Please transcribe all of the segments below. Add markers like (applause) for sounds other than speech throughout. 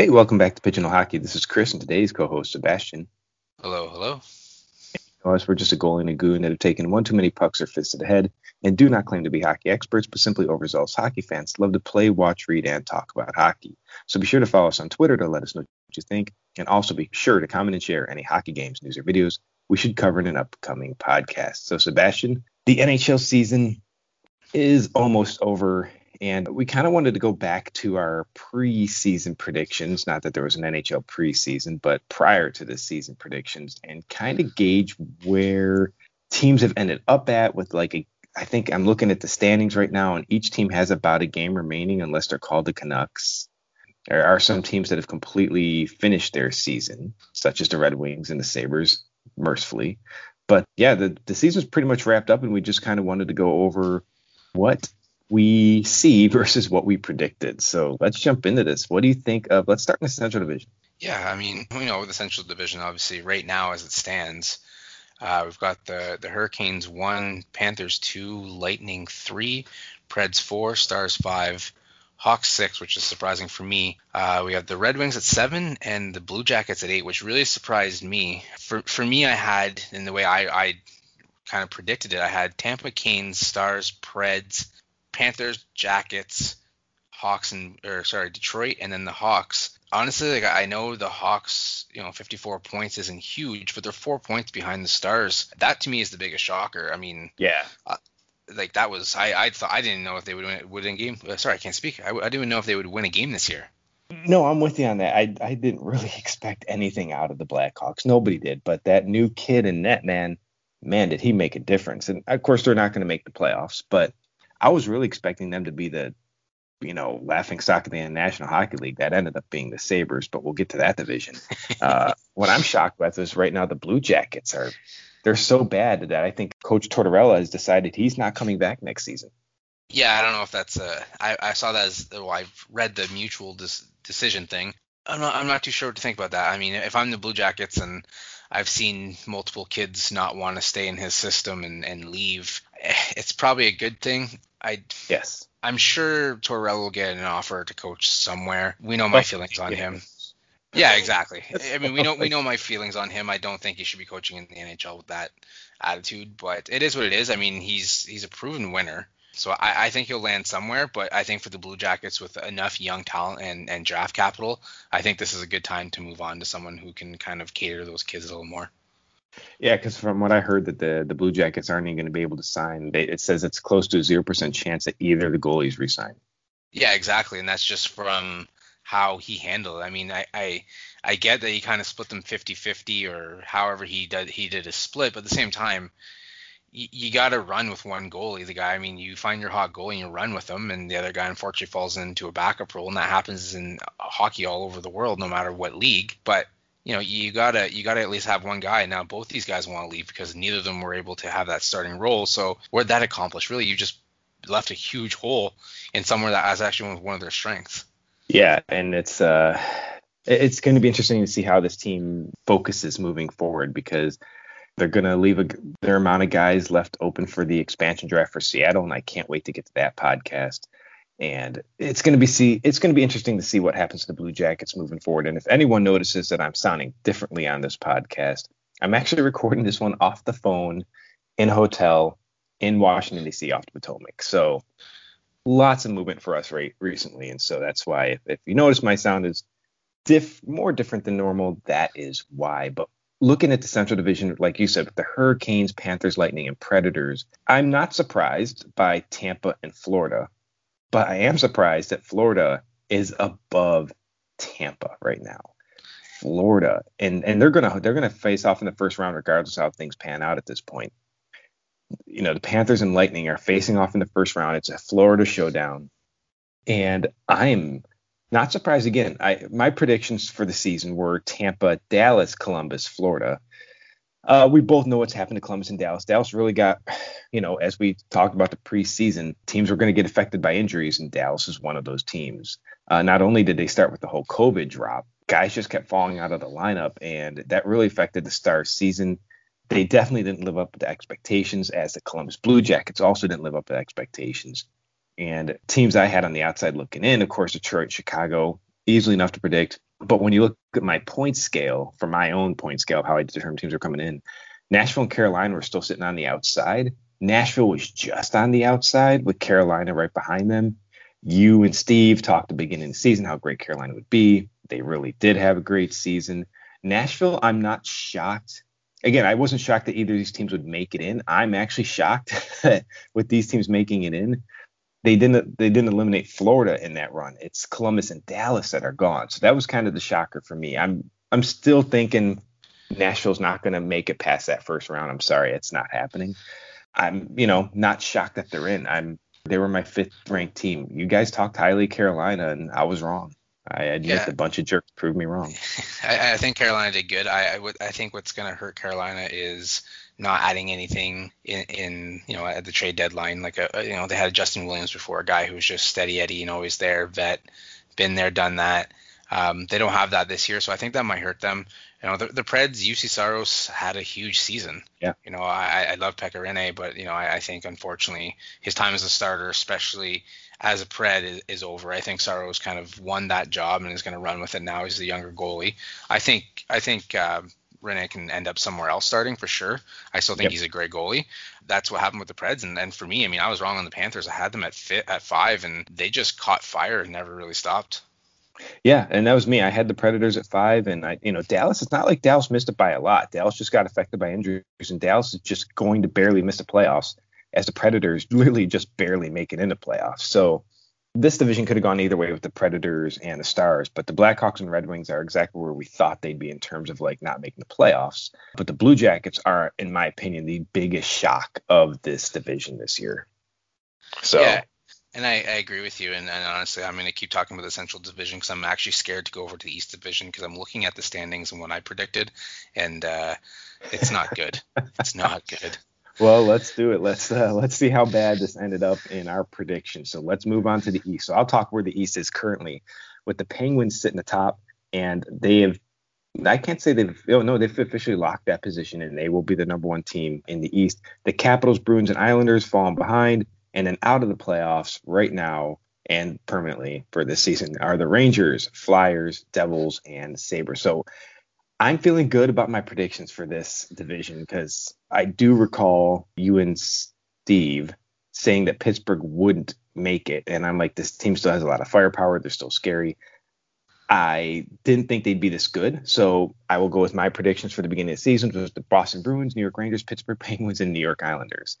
Hey, welcome back to Pigeonhole Hockey. This is Chris and today's co-host Sebastien. Hello, hello. Us, we're just a goalie and a goon that have taken one too many pucks or fists to the head and do not claim to be hockey experts, but simply overzealous hockey fans love to play, watch, read, and talk about hockey. So be sure to follow us on Twitter to let us know what you think, and also be sure to comment and share any hockey games, news, or videos we should cover in an upcoming podcast. So, Sebastien, the NHL season is almost over, and we kind of wanted to go back to our preseason predictions. Not that there was an NHL preseason, but prior to the season predictions, and kind of gauge where teams have ended up at with like a. I think I'm looking at the standings right now, and each team has about a game remaining, unless they're called the Canucks. There are some teams that have completely finished their season, such as the Red Wings and the Sabres, mercifully. But yeah, the, the season's pretty much wrapped up, and we just kind of wanted to go over what we see (laughs) versus what we predicted. So let's jump into this. What do you think of? Let's start in the Central Division. Yeah, I mean, you know, the Central Division, obviously, right now as it stands, uh, we've got the the Hurricanes one, Panthers two, Lightning three, Preds four, Stars five, Hawks six, which is surprising for me. Uh, we have the Red Wings at seven and the Blue Jackets at eight, which really surprised me. For for me, I had in the way I I kind of predicted it, I had Tampa, Canes, Stars, Preds, Panthers, Jackets, Hawks, and or sorry, Detroit, and then the Hawks. Honestly, like I know the Hawks, you know, 54 points isn't huge, but they're four points behind the Stars. That to me is the biggest shocker. I mean, yeah, uh, like that was I I thought I didn't know if they would win, would in game. Uh, sorry, I can't speak. I, I didn't even know if they would win a game this year. No, I'm with you on that. I I didn't really (laughs) expect anything out of the Blackhawks. Nobody did, but that new kid in net, man, man, did he make a difference. And of course, they're not going to make the playoffs, but I was really expecting them to be the, you know, laughing stock of the National Hockey League. That ended up being the Sabres, but we'll get to that division. (laughs) Uh, what I'm shocked with is right now the Blue Jackets are, they're so bad that I think Coach Tortorella has decided he's not coming back next season. Yeah, I don't know if that's a. I, I saw that as well, I've read the mutual dis, decision thing. I'm not I'm not too sure what to think about that. I mean, if I'm the Blue Jackets and I've seen multiple kids not want to stay in his system and, and leave, (sighs) it's probably a good thing. I yes. I'm sure Torrell will get an offer to coach somewhere. We know my feelings on him. Yeah, exactly. I mean, we know we know my feelings on him. I don't think he should be coaching in the NHL with that attitude, but it is what it is. I mean, he's he's a proven winner. So I, I, think he'll land somewhere, but I think for the Blue Jackets with enough young talent and, and draft capital, I think this is a good time to move on to someone who can kind of cater to those kids a little more. Yeah, because from what I heard, that the the Blue Jackets aren't even going to be able to sign. They, it says it's close to a zero percent chance that either of the goalies resign. Yeah, exactly, and that's just from how he handled it. I mean, I I, I get that he kind of split them 50-50 or however he did he did a split, but at the same time, you, you got to run with one goalie. The guy, I mean, you find your hot goalie and you run with him, and the other guy unfortunately falls into a backup role, and that happens in hockey all over the world, no matter what league. But you know, you gotta you gotta at least have one guy. Now both these guys want to leave because neither of them were able to have that starting role. So what did that accomplish? Really, you just left a huge hole in somewhere that was actually one of their strengths. Yeah, and it's uh it's going to be interesting to see how this team focuses moving forward because they're going to leave a, their amount of guys left open for the expansion draft for Seattle, and I can't wait to get to that podcast and it's going to be see it's going to be interesting to see what happens to the Blue Jackets moving forward. And if anyone notices that I'm sounding differently on this podcast, I'm actually recording this one off the phone in a hotel in Washington D.C. off the Potomac. So lots of movement for us right recently, and so that's why if, if you notice my sound is diff more different than normal, that is why. But looking at the Central Division, like you said, with the Hurricanes, Panthers, Lightning, and Predators, I'm not surprised by Tampa and Florida but I am surprised that Florida is above Tampa right now. Florida, and and they're gonna they're gonna face off in the first round regardless of how things pan out at this point. You know, the Panthers and Lightning are facing off in the first round. It's a Florida showdown, and I'm not surprised again. I my predictions for the season were Tampa, Dallas, Columbus, Florida. Uh, we both know what's happened to Columbus and Dallas. Dallas really got, (sighs) you know, as we talked about the preseason, teams were going to get affected by injuries, and Dallas is one of those teams. Uh, not only did they start with the whole COVID drop, guys just kept falling out of the lineup, and that really affected the Stars' season. They definitely didn't live up to expectations, as the Columbus Blue Jackets also didn't live up to expectations. And teams I had on the outside looking in, of course, Detroit, Chicago, easily enough to predict. But when you look at my point scale for my own point scale of how I determine teams are coming in, Nashville and Carolina were still sitting on the outside. Nashville was just on the outside with Carolina right behind them. You and Steve talked at the beginning of the season how great Carolina would be. They really did have a great season. Nashville, I'm not shocked. Again, I wasn't shocked that either of these teams would make it in. I'm actually shocked (laughs) with these teams making it in. They didn't they didn't eliminate Florida in that run. It's Columbus and Dallas that are gone. So that was kind of the shocker for me. I'm I'm still thinking Nashville's not going to make it past that first round. I'm sorry, it's not happening. I'm, you know, not shocked that they're in. I'm they were my fifth ranked team. You guys talked highly Carolina, and I was wrong. I admit yeah. a bunch of jerks proved me wrong. (laughs) I, I think Carolina did good. I, I, would, I think what's going to hurt Carolina is not adding anything in, in, you know at the trade deadline. Like a, you know they had Justin Williams before, a guy who was just steady Eddie and always there, vet, been there, done that. Um, they don't have that this year, so I think that might hurt them. You know, the, the Preds, Juuse Saros had a huge season. Yeah. You know, I, I love Pekka Rinne, but you know, I, I think unfortunately his time as a starter, especially as a Pred, is, is over. I think Saros kind of won that job and is going to run with it now. He's the younger goalie. I think I think uh, Rinne can end up somewhere else starting for sure. I still think yep. he's a great goalie. That's what happened with the Preds, and then for me, I mean, I was wrong on the Panthers. I had them at fit at five, and they just caught fire and never really stopped. Yeah, and that was me. I had the Predators at five, and I, you know, Dallas. It's not like Dallas missed it by a lot. Dallas just got affected by injuries, and Dallas is just going to barely miss the playoffs, as the Predators (laughs) literally just barely make it into playoffs. So this division could have gone either way with the Predators and the Stars, but the Blackhawks and Red Wings are exactly where we thought they'd be in terms of like not making the playoffs. But the Blue Jackets are, in my opinion, the biggest shock of this division this year. So. Yeah and I, I, agree with you. And, and, honestly, I'm going to keep talking about the Central Division because I'm actually scared to go over to the East Division because I'm looking at the standings and what I predicted, and uh, it's not good. it's not good. Well, let's do it. Let's uh, let's see how bad this ended up in our prediction. So let's move on to the East. So I'll talk where the East is currently, with the Penguins sitting atop, and they have. I can't say they've. Oh no, they've officially locked that position, and they will be the number one team in the East. The Capitals, Bruins, and Islanders falling behind and then out of the playoffs right now and permanently for this season are the Rangers, Flyers, Devils, and Sabres. So I'm feeling good about my predictions for this division because I do recall you and Steve saying that Pittsburgh wouldn't make it. And I'm like, this team still has a lot of firepower. They're still scary. I didn't think they'd be this good. So I will go with my predictions for the beginning of the season, was the Boston Bruins, New York Rangers, Pittsburgh (laughs) Penguins, and New York Islanders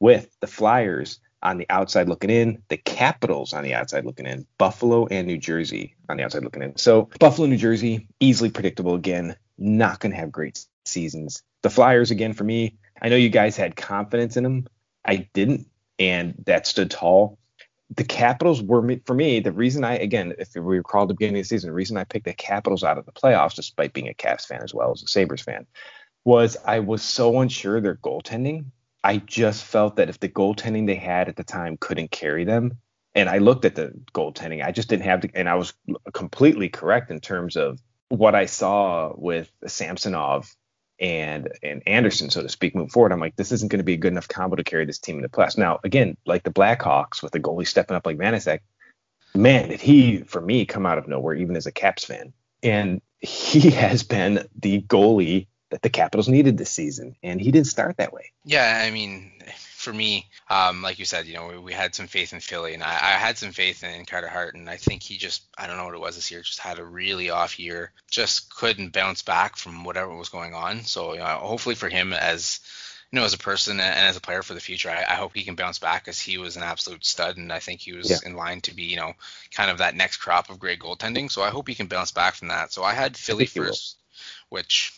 with the Flyers on the outside looking in, the Capitals on the outside looking in, Buffalo and New Jersey on the outside looking in. So Buffalo, New Jersey, easily predictable again, not going to have great seasons. The Flyers again for me, I know you guys had confidence in them. I didn't, and that stood tall. The Capitals were for me the reason I again, if we recall the beginning of the season, the reason I picked the Capitals out of the playoffs, despite being a Caps fan as well as a Sabres fan, was I was so unsure their goaltending I just felt that if the goaltending they had at the time couldn't carry them, and I looked at the goaltending, I just didn't have to, and I was completely correct in terms of what I saw with Samsonov and and Anderson, so to speak, move forward. I'm like, this isn't going to be a good enough combo to carry this team in the playoffs. Now, again, like the Blackhawks with the goalie stepping up like Vanecek, man, did he for me come out of nowhere, even as a Caps fan. And he (laughs) has been the goalie that the Capitals needed this season, and he didn't start that way. Yeah, I mean, for me, um, like you said, you know, we, we, had some faith in Philly, and I, I, had some faith in Carter Hart, and I think he just, I don't know what it was this year, just had a really off year, just couldn't bounce back from whatever was going on. So, you know, hopefully for him as you know, as a person and as a player for the future, I, I hope he can bounce back because he was an absolute stud, and I think he was yeah. in line to be, you know, kind of that next crop of great goaltending. So I hope he can bounce back from that. So I had Philly I first, which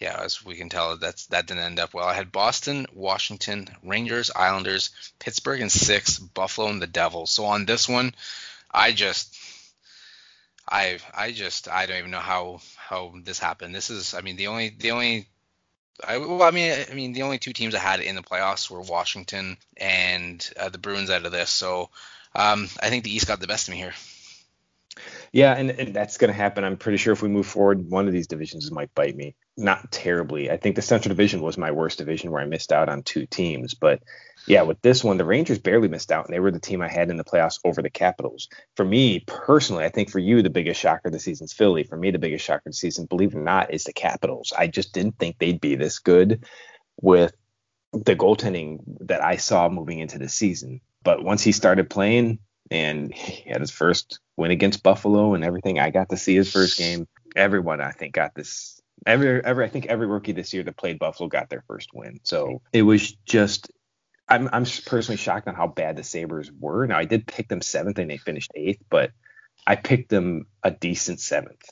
yeah, as we can tell, that's that didn't end up well. I had Boston, Washington, Rangers, Islanders, Pittsburgh, and six, Buffalo, and the Devils. So on this one, I just, I, I just, I don't even know how how this happened. This is, I mean, the only the only I, well, I mean, I mean, the only two teams I had in the playoffs were Washington and uh, the Bruins out of this. So um, I think the East got the best of me here. Yeah, and, and that's going to happen. I'm pretty sure if we move forward, one of these divisions might bite me. Not terribly. I think the Central Division was my worst division where I missed out on two teams. But yeah, with this one, the Rangers barely missed out, and they were the team I had in the playoffs over the Capitals. For me personally, I think for you, the biggest shocker of the season's Philly. For me, the biggest shocker of the season, believe it or not, is the Capitals. I just didn't think they'd be this good with the goaltending that I saw moving into the season. But once he started playing, and he had his first win against Buffalo and everything. I got to see his first game. Everyone I think got this. Every every I think every rookie this year that played Buffalo got their first win. So it was just. I'm I'm personally shocked on how bad the Sabres were. Now I did pick them seventh and they finished eighth, but I picked them a decent seventh.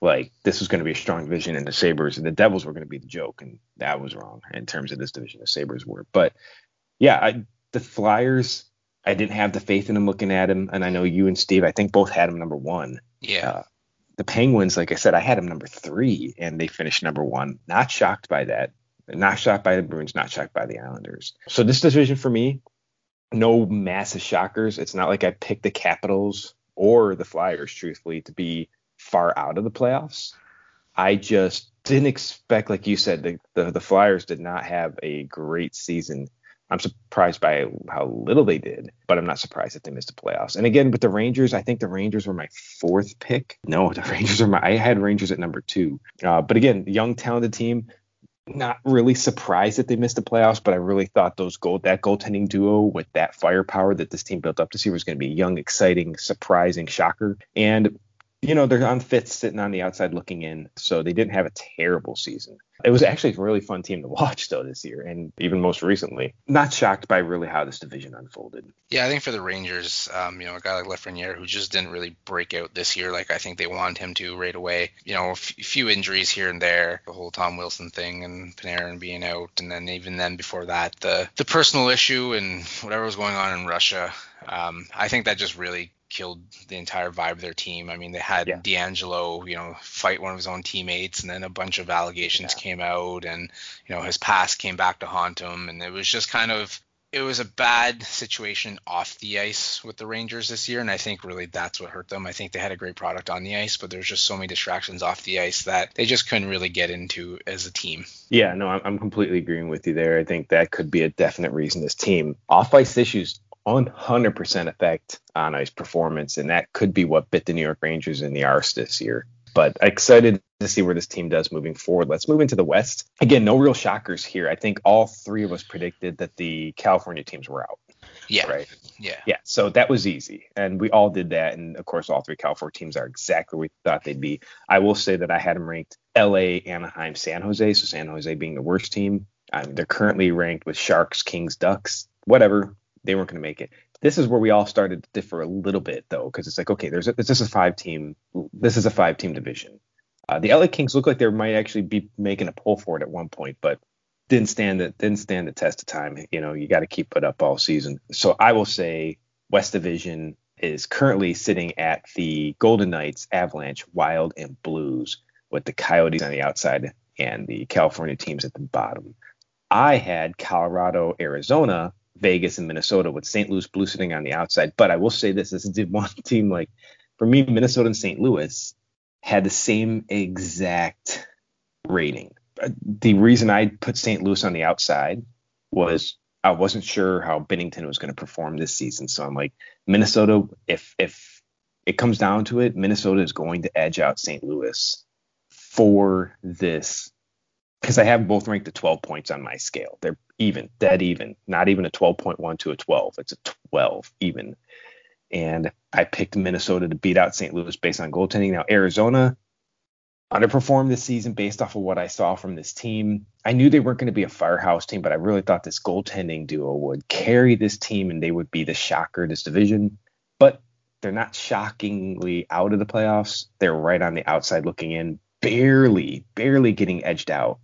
Like this was going to be a strong division, and the Sabres and the Devils were going to be the joke, and that was wrong in terms of this division. The Sabres were, but yeah, I, the Flyers I didn't have the faith in him looking at him, and I know you and Steve, I think both had him number one. Yeah. Uh, the Penguins, like I said, I had him number three, and they finished number one. Not shocked by that. Not shocked by the Bruins. Not shocked by the Islanders. So this division for me, no massive shockers. It's not like I picked the Capitals or the Flyers, truthfully, to be far out of the playoffs. I just didn't expect, like you said, the, the, the Flyers did not have a great season I'm surprised by how little they did, but I'm not surprised that they missed the playoffs. And again, with the Rangers, I think the Rangers were my fourth pick. No, (laughs) the Rangers are my. I had Rangers at number two. Uh, but again, young, talented team. Not really surprised that they missed the playoffs, but I really thought those goal that goaltending duo with that firepower that this team built up this year was going to be young, exciting, surprising, shocker. And you know, they're on fifth, sitting on the outside looking in, so they didn't have a terrible season. It was actually a really fun team to (laughs) watch though this year, and even most recently. Not shocked by really how this division unfolded. Yeah, I think for the Rangers, um, you know, a guy like Lafreniere who just didn't really break out this year like I think they wanted him to right away. You know, a f- few injuries here and there, the whole Tom Wilson thing and Panarin being out, and then even then before that, the the personal issue and whatever was going on in Russia. Um, I think that just really killed the entire vibe of their team. I mean, they had yeah. DeAngelo, you know, fight one of his own teammates, and then a bunch of allegations yeah. came out, and you know, his past came back to haunt him, and it was just kind of it was a bad situation off the ice with the Rangers this year, and I think really that's what hurt them. I think they had a great product on the ice, but there's just so many distractions off the ice that they just couldn't really get into as a team. Yeah, no, I'm completely agreeing with you there. I think that could be a definite reason this team off ice issues 100% effect on his performance, and that could be what bit the New York Rangers in the arse this year. But excited to see where this team does moving forward. Let's move into the West. Again, no real shockers here. I think all three of us predicted that the California teams were out. Yeah. Right. Yeah. Yeah. So that was easy. And we all did that. And of course, all three California teams are exactly where we thought they'd be. I will say that I had them ranked LA, Anaheim, San Jose. So San Jose being the worst team. I mean, they're currently ranked with Sharks, Kings, Ducks, whatever they weren't going to make it. This is where we all started to differ a little bit though, because it's like okay, there's a, this is a five team this is a five team division. Uh, the LA Kings look like they might actually be making a pull for it at one point, but didn't stand the didn't stand the test of time. You know, you got to keep it up all season. So I will say West Division is currently sitting at the Golden Knights, Avalanche, Wild, and Blues, with the Coyotes on the outside and the California teams at the bottom. I had Colorado, Arizona Vegas and Minnesota with St. Louis Blue sitting on the outside. But I will say this: this is (laughs) one team like for me, Minnesota and St. Louis had the same exact rating. Uh, the reason I put St. Louis on the outside was I wasn't sure how Binnington was going to perform this season. So I'm like, Minnesota, if if it comes down to it, Minnesota is going to edge out St. Louis for this because I have both ranked at 12 points on my scale. They're even, dead even, not even a 12.1 to a 12. It's a 12 even. And I picked Minnesota to beat out St. Louis based on goaltending. Now, Arizona underperformed this season based off of what I saw from this team. I knew they weren't going to be a firehouse team, but I really thought this goaltending duo would carry this team and they would be the shocker of this division. But they're not shockingly out of the playoffs. They're right on the outside looking in, barely, barely getting edged out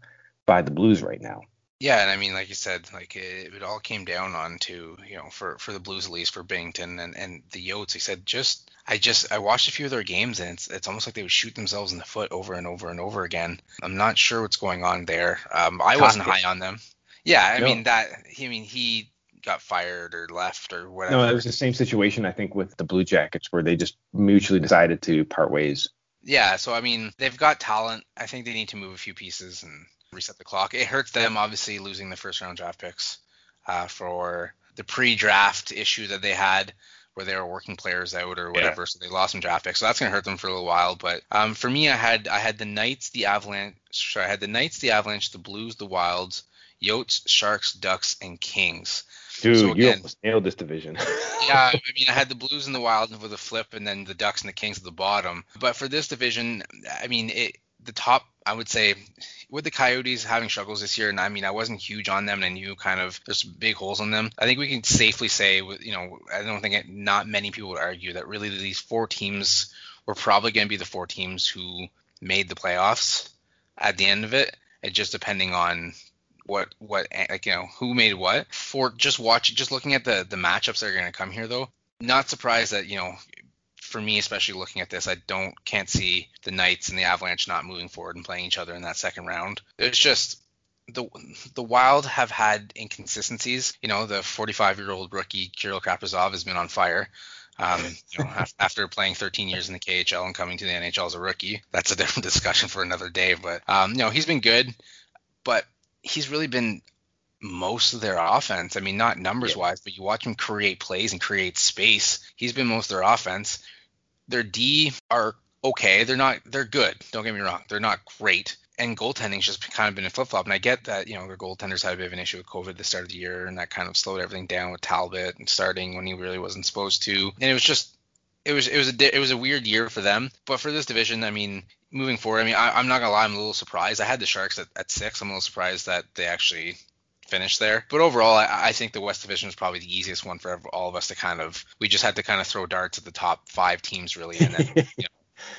by the Blues right now. Yeah, and I mean, like you said, like it, it all came down on to you know for for the Blues at least for Binnington and and the Yotes. He said just I just I watched a few of their games and it's it's almost like they would shoot themselves in the foot over and over and over again. I'm not sure what's going on there. Um, I wasn't high on them. Yeah, I no. mean that. I mean he got fired or left or whatever. No, it was the same situation I think with the Blue Jackets where they just mutually decided to part ways. Yeah, so I mean, they've got talent. I think they need to move a few pieces and reset the clock. It hurts them obviously losing the first round draft picks uh, for the pre-draft issue that they had where they were working players out or whatever, yeah. so they lost some draft picks. So that's gonna hurt them for a little while. But um, for me, I had I had the Knights, the Avalanche. Sorry, I had the Knights, the Avalanche, the Blues, the Wilds, Yotes, Sharks, Ducks, and Kings. Dude, so again, you almost nailed this division. (laughs) yeah, I mean, I had the Blues and the Wild with a flip, and then the Ducks and the Kings at the bottom. But for this division, I mean, it the top, I would say, with the Coyotes having struggles this year, and I mean, I wasn't huge on them, and I knew kind of there's big holes in them. I think we can safely say, you know, I don't think it, not many people would argue that really these four teams were probably going to be the four teams who made the playoffs at the end of it. It just depending on what what eh, like you know who made what for just watch just looking at the the matchups that are going to come here though not surprised that you know for me, especially looking at this, I don't can't see the Knights and the Avalanche not moving forward and playing each other in that second round. It's just the the Wild have had inconsistencies. You know, the 45 year old rookie Kirill Kaprizov has been on fire. Um, you know, after playing 13 years in the KHL and coming to the NHL as a rookie, that's a (laughs) different discussion for another day. But um, you know, he's been good, but he's really been most of their offense. I mean, not numbers wise, but you watch him create plays and create space. He's been most of their offense their D are okay. They're not they're good. Don't get me wrong. They're not great. And goaltending's just kind of been a flip flop. And I get that, you know, their goaltenders had a bit of an issue with COVID at the start of the year and that kind of slowed everything down with Talbot and starting when he really wasn't supposed to. And it was just it was it was a it was a weird year for them. But for this division, I mean, moving forward, I mean, I, am not gonna lie, I'm a little surprised. I had the Sharks at, at six. I'm a little surprised that they actually finish there. But overall, I, I, think the West Division is probably the easiest one for all of us to kind of. We just had to kind of throw darts at the top five teams really, and then (laughs) you know,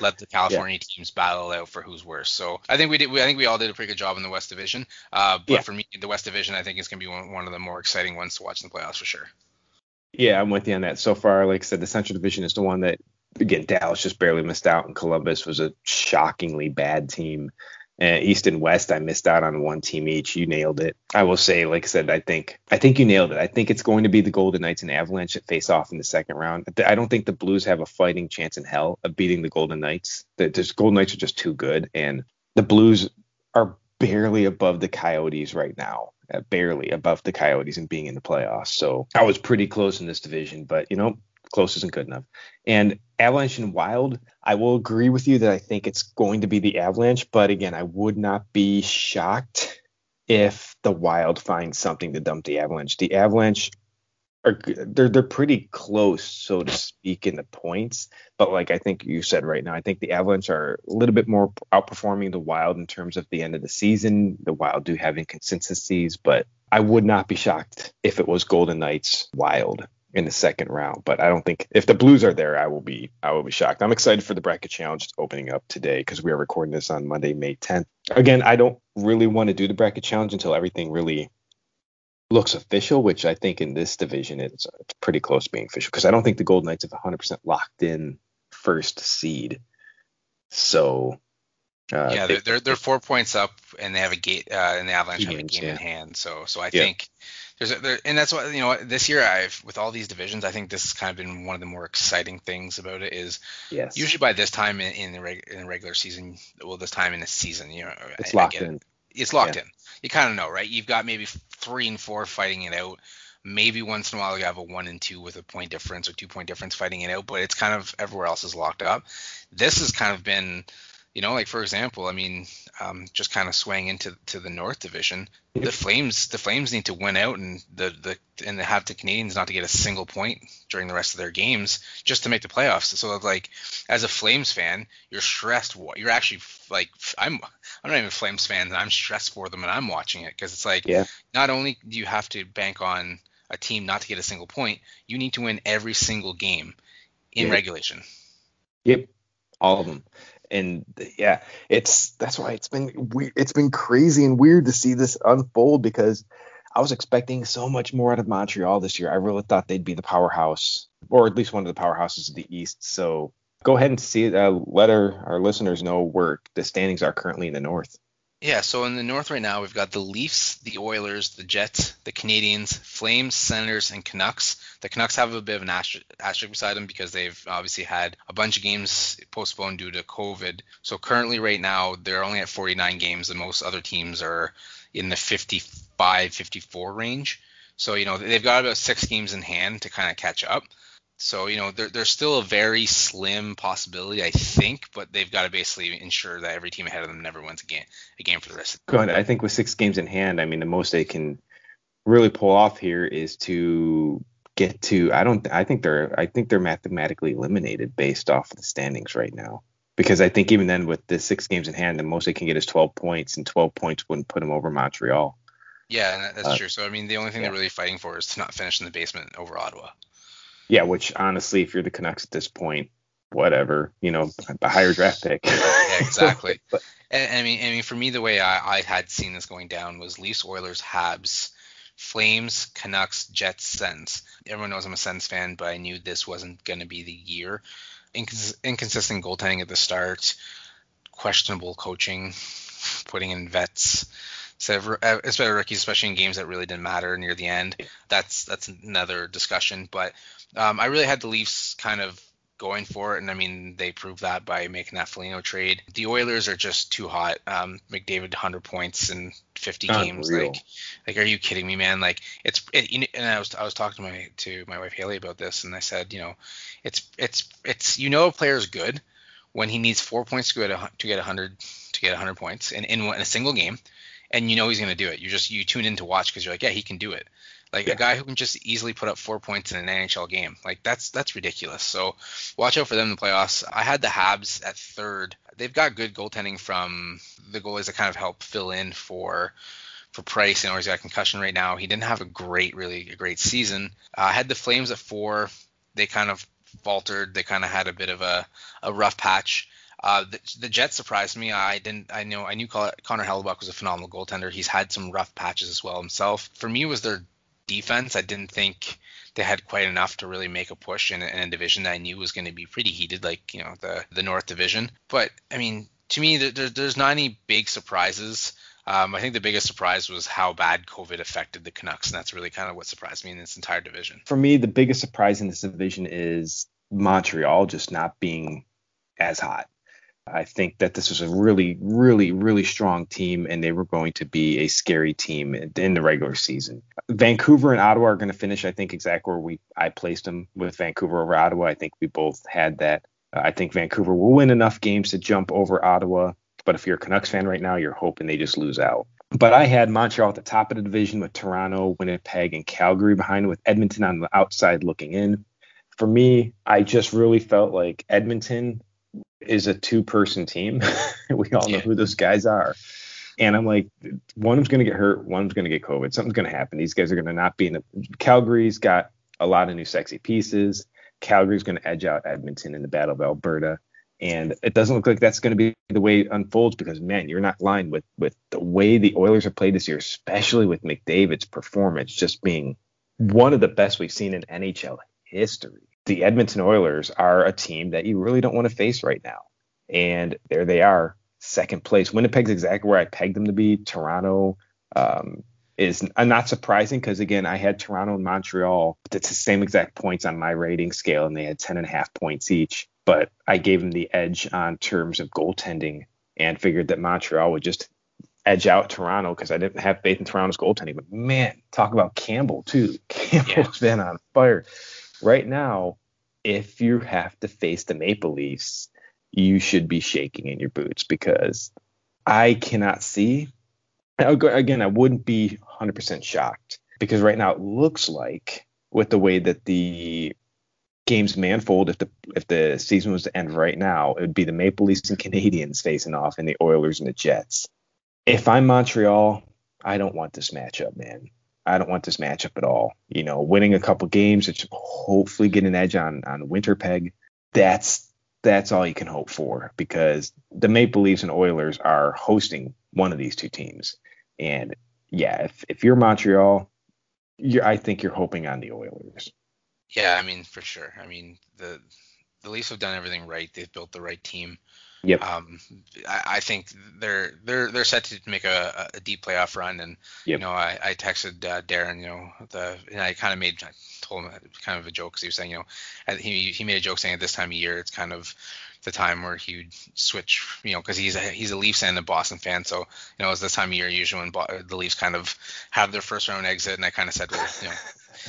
let the California yeah. teams battle out for who's worse. So I think we did. We, I think we all did a pretty good job in the West Division. Uh, but yeah. for me, the West Division, I think is going to be one, one of the more exciting ones to watch in the playoffs for sure. Yeah, I'm with you on that. So far, like I said, the Central Division is the one that again Dallas just barely missed out, and Columbus was a shockingly bad team. Uh, East and West, I missed out on one team each. You nailed it. I will say, like I said, I think I think you nailed it. I think it's going to be the Golden Knights and Avalanche that face off in the second round. I don't think the Blues have a fighting chance in hell of beating the Golden Knights. The, the Golden Knights are just too good, and the Blues are barely above the Coyotes right now. Uh, barely above the Coyotes and being in the playoffs. So I was pretty close in this division, but you know, close isn't good enough. And Avalanche and Wild, I will agree with you that I think it's going to be the Avalanche, but again, I would not be shocked if the Wild finds something to dump the Avalanche. The Avalanche are they're they're pretty close, so to speak, in the points. But like I think you said right now, I think the Avalanche are a little bit more outperforming the Wild in terms of the end of the season. The Wild do have inconsistencies, but I would not be shocked if it was Golden Knights Wild in the second round. But I don't think if the Blues are there, I will be I will be shocked. I'm excited for the bracket challenge opening up today because we are recording this on Monday, May 10th. Again, I don't really want to do the bracket challenge until everything really looks official, which I think in this division it's, it's pretty close to being official because I don't think the Golden Knights have 100% locked in first seed. So uh, yeah, they're, they're, they're four points up, and they have a gate, uh, and the Avalanche have a game yeah. in hand. So so I yeah. think there's there, and that's what you know. This year, I've with all these divisions, I think this has kind of been one of the more exciting things about it. Is yes. usually by this time in, in the reg, in the regular season, well, this time in the season, you know, it's I, locked I in. It's locked yeah. in. You kind of know, right? You've got maybe three and four fighting it out. Maybe once in a while you have a one and two with a point difference or two point difference fighting it out, but it's kind of everywhere else is locked up. This has kind of been you know, like for example, I mean, um, just kind of swaying into to the North Division, the Flames the Flames need to win out and the the and they have the Canadiens not to get a single point during the rest of their games just to make the playoffs. So like as a Flames fan, you're stressed. You're actually like I'm I'm not even a Flames fan, and I'm stressed for them, and I'm watching it because it's like yeah. not only do you have to bank on a team not to get a single point, you need to win every single game in regulation. Yep, all of them and yeah, it's that's why it's been it's been crazy and weird to see this unfold because I was expecting so much more out of Montreal this year. I really thought they'd be the powerhouse, or at least one of the powerhouses of the East. So go ahead and see. Uh, let our, our listeners know where the standings are currently in the North. Yeah, so in the North right now, we've got the Leafs, the Oilers, the Jets, the Canadiens, Flames, Senators, and Canucks. The Canucks have a bit of an asterisk, asterisk beside them because they've obviously had a bunch of games postponed due to COVID. So currently, right now, they're only at 49 games, and most other teams are in the 55, 54 range. So, you know, they've got about six games in hand to kind of catch up. So, you know, there, there's still a very slim possibility, I think, but they've got to basically ensure that every team ahead of them never wins a game, a game for the rest of the Good. I think with six games in hand, I mean, the most they can really pull off here is to get to I don't I think they're I think they're mathematically eliminated based off of the standings right now. Because I think even then with the six games in hand, the most they can get is 12 points, and 12 points wouldn't put them over Montreal. Yeah, that's uh, true. So I mean, the only thing yeah. they're really fighting for is to not finish in the basement over Ottawa. Yeah, which honestly, if you're the Canucks at this point, whatever, you know, a higher draft pick. yeah, (laughs) exactly. (laughs) but, I mean, I mean, for me, the way I, I had seen this going down was Leafs, Oilers, Habs, Flames, Canucks, Jets, Sens. Everyone knows I'm a Sens fan, but I knew this wasn't going to be the year. Incons- inconsistent goaltending at the start, questionable coaching, putting in vets so especially rookies, especially in games that really didn't matter near the end. That's that's another discussion. But um, I really had the Leafs kind of going for it, and I mean they proved that by making that Foligno trade. The Oilers are just too hot. Um, McDavid 100 points in 50 games. Like, like, are you kidding me, man? Like, it's it, and I was I was talking to my to my wife Haley about this, and I said, you know, it's it's it's you know a player's good when he needs four points to get a, to get 100 to get 100 points in, in, in a single game and you know he's going to do it. You just you tune in to watch because you're like, yeah, he can do it. Like yeah. a guy who can just easily put up four points in an NHL game, like that's that's ridiculous. So watch out for them in the playoffs. I had the Habs at third. They've got good goaltending from the goalies that kind of help fill in for for Price. You know, he's got concussion right now. He didn't have a great, really a great season. Uh, I had the Flames at four. They kind of faltered. They kind of had a bit of a, a rough patch. Uh, the, the, Jets surprised me. I didn't. I know. I knew Connor Hellebuyck was a phenomenal goaltender. He's had some rough patches as well himself. For me, was their defense. I didn't think they had quite enough to really make a push in, in a division that I knew was going to be pretty heated, like you know the the North Division. But I mean, to me, there, there's not any big surprises. Um, I think the biggest surprise was how bad COVID affected the Canucks, and that's really kind of what surprised me in this entire division. For me, the biggest surprise in this division is Montreal just not being as hot. I think that this was a really, really, really strong team, and they were going to be a scary team in the regular season. Vancouver and Ottawa are going to finish, I think, exactly where we I placed them with Vancouver over Ottawa. I think we both had that. I think Vancouver will win enough games to jump over Ottawa, but if you're a Canucks fan right now, you're hoping they just lose out. But I had Montreal at the top of the division with Toronto, Winnipeg, and Calgary behind, with Edmonton on the outside looking in. For me, I just really felt like Edmonton is a two person team. (laughs) we all know who those guys are. And I'm like, one's going to get hurt, one's going to get COVID. Something's going to happen. These guys are going to not be in the. Calgary's got a lot of new sexy pieces. Calgary's going to edge out Edmonton in the Battle of Alberta. And it doesn't look like that's going to be the way it unfolds because, man, you're not lying with, with the way the Oilers have played this year, especially with McDavid's performance just being one of the best we've seen in NHL history the Edmonton Oilers are a team that you really don't want to face right now. And there they are, second place. Winnipeg's exactly where I pegged them to be. Toronto um, is not surprising because, again, I had Toronto and Montreal. It's the same exact points on my rating scale, and they had 10 and a half points each. But I gave them the edge on terms of goaltending and figured that Montreal would just edge out Toronto because I didn't have faith in Toronto's goaltending. But man, talk about Campbell too. (laughs) Campbell's yeah. been on fire right now, if you have to face the Maple Leafs, you should be shaking in your boots because I cannot see. Again, I wouldn't be 100% shocked because right now it looks like with the way that the games manfold, if the if the season was to end right now, it would be the Maple Leafs and Canadiens facing off, and the Oilers and the Jets. If I'm Montreal, I don't want this matchup, man. I don't want this matchup at all. You know, winning a couple games, it's hopefully get an edge on on Winterpeg. That's that's all you can hope for because the Maple Leafs and Oilers are hosting one of these two teams. And yeah, if if you're Montreal, you're, I think you're hoping on the Oilers. Yeah, I mean for sure. I mean the the Leafs have done everything right. They've built the right team. Yep. Um, I, I think they're they're they're set to make a, a deep playoff run, and Yep. you know I, I texted uh, Darren, you know the and I kind of made I told him kind of a joke because he was saying you know he he made a joke saying at this time of year it's kind of the time where he would switch, you know, because he's a he's a Leafs and a Boston fan, so you know it's this time of year usually when Bo- the Leafs kind of have their first round exit, and I kind of said, well, you know,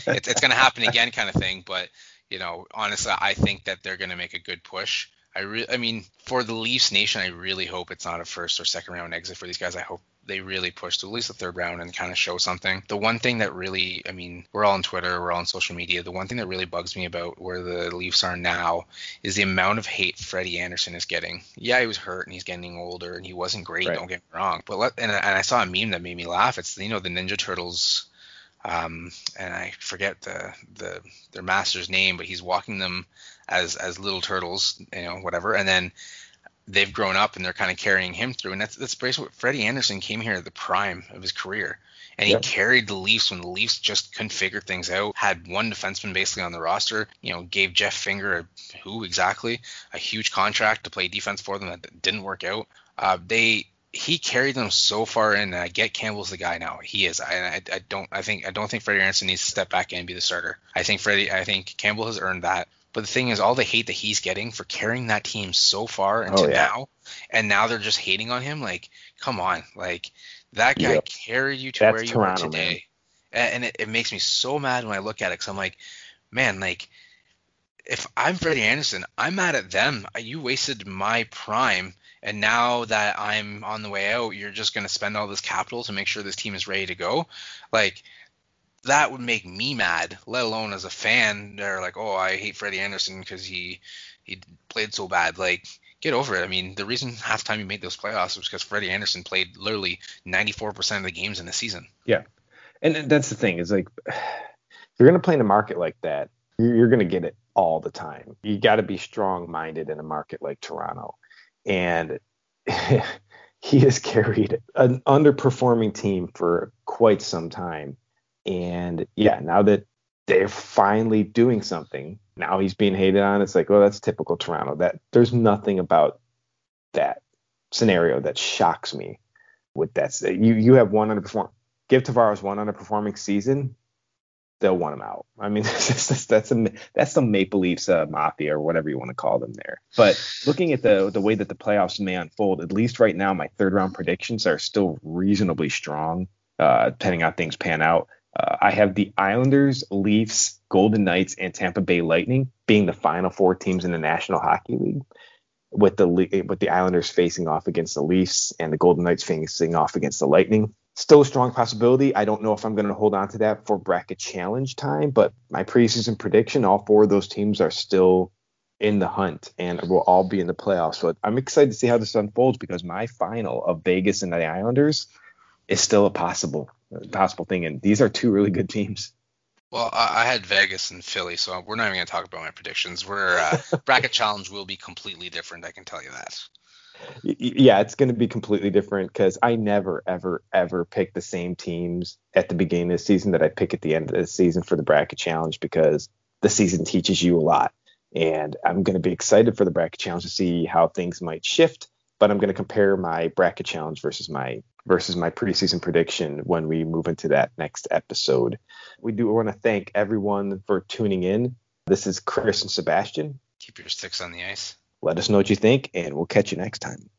it's it's going to happen again, kind of thing. But you know, honestly, I think that they're going to make a good push. I really, I mean, for the Leafs nation, I really hope it's not a first or second round exit for these guys. I hope they really push to at least the third round and kind of show something. The one thing that really, I mean, we're all on Twitter, we're all on social media. The one thing that really bugs me about where the Leafs are now is the amount of hate Freddie Andersen is getting. Yeah, he was hurt and he's getting older and he wasn't great. Right. Don't get me wrong. But let, and, and I saw a meme that made me laugh. It's you know the Ninja Turtles. Um, and I forget the, the their master's name, but he's walking them as as little turtles, you know, whatever. And then they've grown up and they're kind of carrying him through. And that's that's basically what Freddie Andersen came here at the prime of his career. And he Yeah. carried the Leafs when the Leafs just couldn't figure things out. Had one defenseman basically on the roster. You know, gave Jeff Finger a, who exactly a huge contract to play defense for them that didn't work out. Uh, they he carried them so far in. And I get Campbell's the guy now. He is. I, I, I don't. I think I don't think Freddie Andersen needs to step back in and be the starter. I think Freddie. I think Campbell has earned that. But the thing is, all the hate that he's getting for carrying that team so far into Oh, yeah. now, and now they're just hating on him. Like, come on, like that guy Yep. carried you to That's where you Toronto, are today, A- and it, it makes me so mad when I look at it. Cause I'm like, man, like if I'm Freddie Andersen, I'm mad at them. You wasted my prime, and now that I'm on the way out, you're just gonna spend all this capital to make sure this team is ready to go. Like that would make me mad, let alone as a fan. They're like, oh, I hate Freddie Andersen because he he played so bad. Like, get over it. I mean, the reason half time you made those playoffs was because Freddie Andersen played literally 94% of the games in the season. Yeah, and that's the thing is like, (sighs) if you're going to play in a market like that, you're, you're going to get it all the time. You got to be strong minded in a market like Toronto. And (laughs) he has carried an underperforming team for quite some time. And yeah, now that they're finally doing something, now he's being hated on. It's like, well, that's typical Toronto. That there's nothing about that scenario that shocks me with that. You you have one underperform. Give Tavares one underperforming season, they'll want him out. I mean, (laughs) that's that's, that's a that's the Maple Leafs uh, mafia or whatever you want to call them there. But looking at the the way that the playoffs may unfold, at least right now, my third round predictions are still reasonably strong, uh, depending on how things pan out. Uh, I have the Islanders, Leafs, Golden Knights, and Tampa Bay Lightning being the final four teams in the National Hockey League, with the with the Islanders facing off against the Leafs and the Golden Knights facing off against the Lightning. Still a strong possibility. I don't know if I'm going to hold on to that for bracket challenge time, but my preseason prediction, all four of those teams are still in the hunt and will all be in the playoffs. So I'm excited to see how this unfolds because my final of Vegas and the Islanders is still a possible possible thing, and these are two really good teams. Well, I, had Vegas and Philly, so we're not even going to talk about my predictions. We're uh, (laughs) bracket challenge will be completely different. I can tell you that. Yeah, it's going to be completely different because I never, ever, ever pick the same teams at the beginning of the season that I pick at the end of the season for the bracket challenge because the season teaches you a lot. And I'm going to be excited for the bracket challenge to see how things might shift. But I'm going to compare my bracket challenge versus my versus my preseason prediction when we move into that next episode. We do want to thank everyone for tuning in. This is Chris and Sebastien. Keep your sticks on the ice. Let us know what you think, and we'll catch you next time.